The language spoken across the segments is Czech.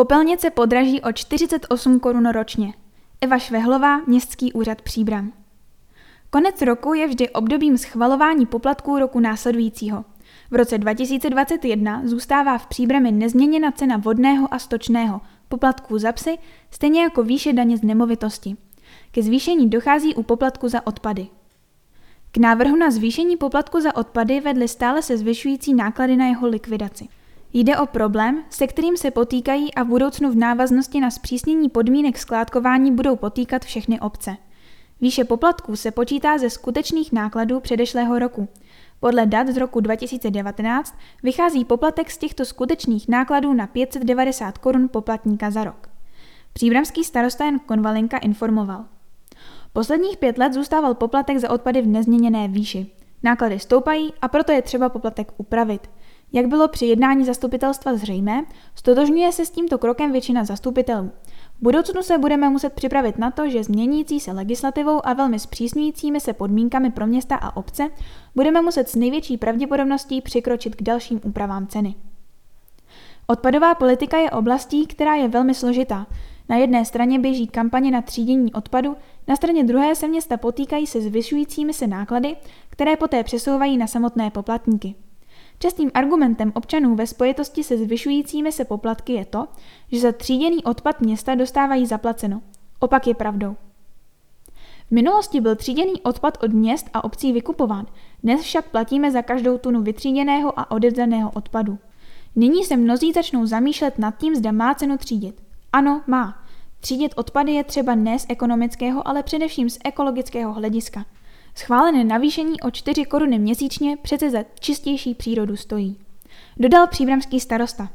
Popelnice podraží o 48 korun ročně. Eva Švehlová, Městský úřad Příbram. Konec roku je vždy obdobím schvalování poplatků roku následujícího. V roce 2021 zůstává v Příbrami nezměněna cena vodného a stočného, poplatků za psy, stejně jako výše daně z nemovitosti. Ke zvýšení dochází u poplatku za odpady. K návrhu na zvýšení poplatku za odpady vedly stále se zvyšující náklady na jeho likvidaci. Jde o problém, se kterým se potýkají a v budoucnu v návaznosti na zpřísnění podmínek skládkování budou potýkat všechny obce. Výše poplatků se počítá ze skutečných nákladů předešlého roku. Podle dat z roku 2019 vychází poplatek z těchto skutečných nákladů na 590 korun poplatníka za rok. Příbramský starosta Jan Konvalinka informoval. Posledních pět let zůstával poplatek za odpady v nezměněné výši. Náklady stoupají a proto je třeba poplatek upravit – jak bylo při jednání zastupitelstva zřejmé, stotožňuje se s tímto krokem většina zastupitelů. V budoucnu se budeme muset připravit na to, že změnící se legislativou a velmi zpřísňujícími se podmínkami pro města a obce budeme muset s největší pravděpodobností přikročit k dalším úpravám ceny. Odpadová politika je oblastí, která je velmi složitá. Na jedné straně běží kampaně na třídění odpadu, na straně druhé se města potýkají se zvyšujícími se náklady, které poté přesouvají na samotné poplatníky. Častým argumentem občanů ve spojitosti se zvyšujícími se poplatky je to, že za tříděný odpad města dostávají zaplaceno. Opak je pravdou. V minulosti byl tříděný odpad od měst a obcí vykupován, dnes však platíme za každou tunu vytříděného a odevzdaného odpadu. Nyní se mnozí začnou zamýšlet nad tím, zda má cenu třídit. Ano, má. Třídit odpady je třeba ne z ekonomického, ale především z ekologického hlediska – Schválené navýšení o 4 koruny měsíčně přece za čistější přírodu stojí. Dodal příbramský starosta.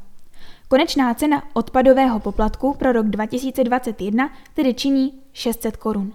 Konečná cena odpadového poplatku pro rok 2021 tedy činí 600 korun.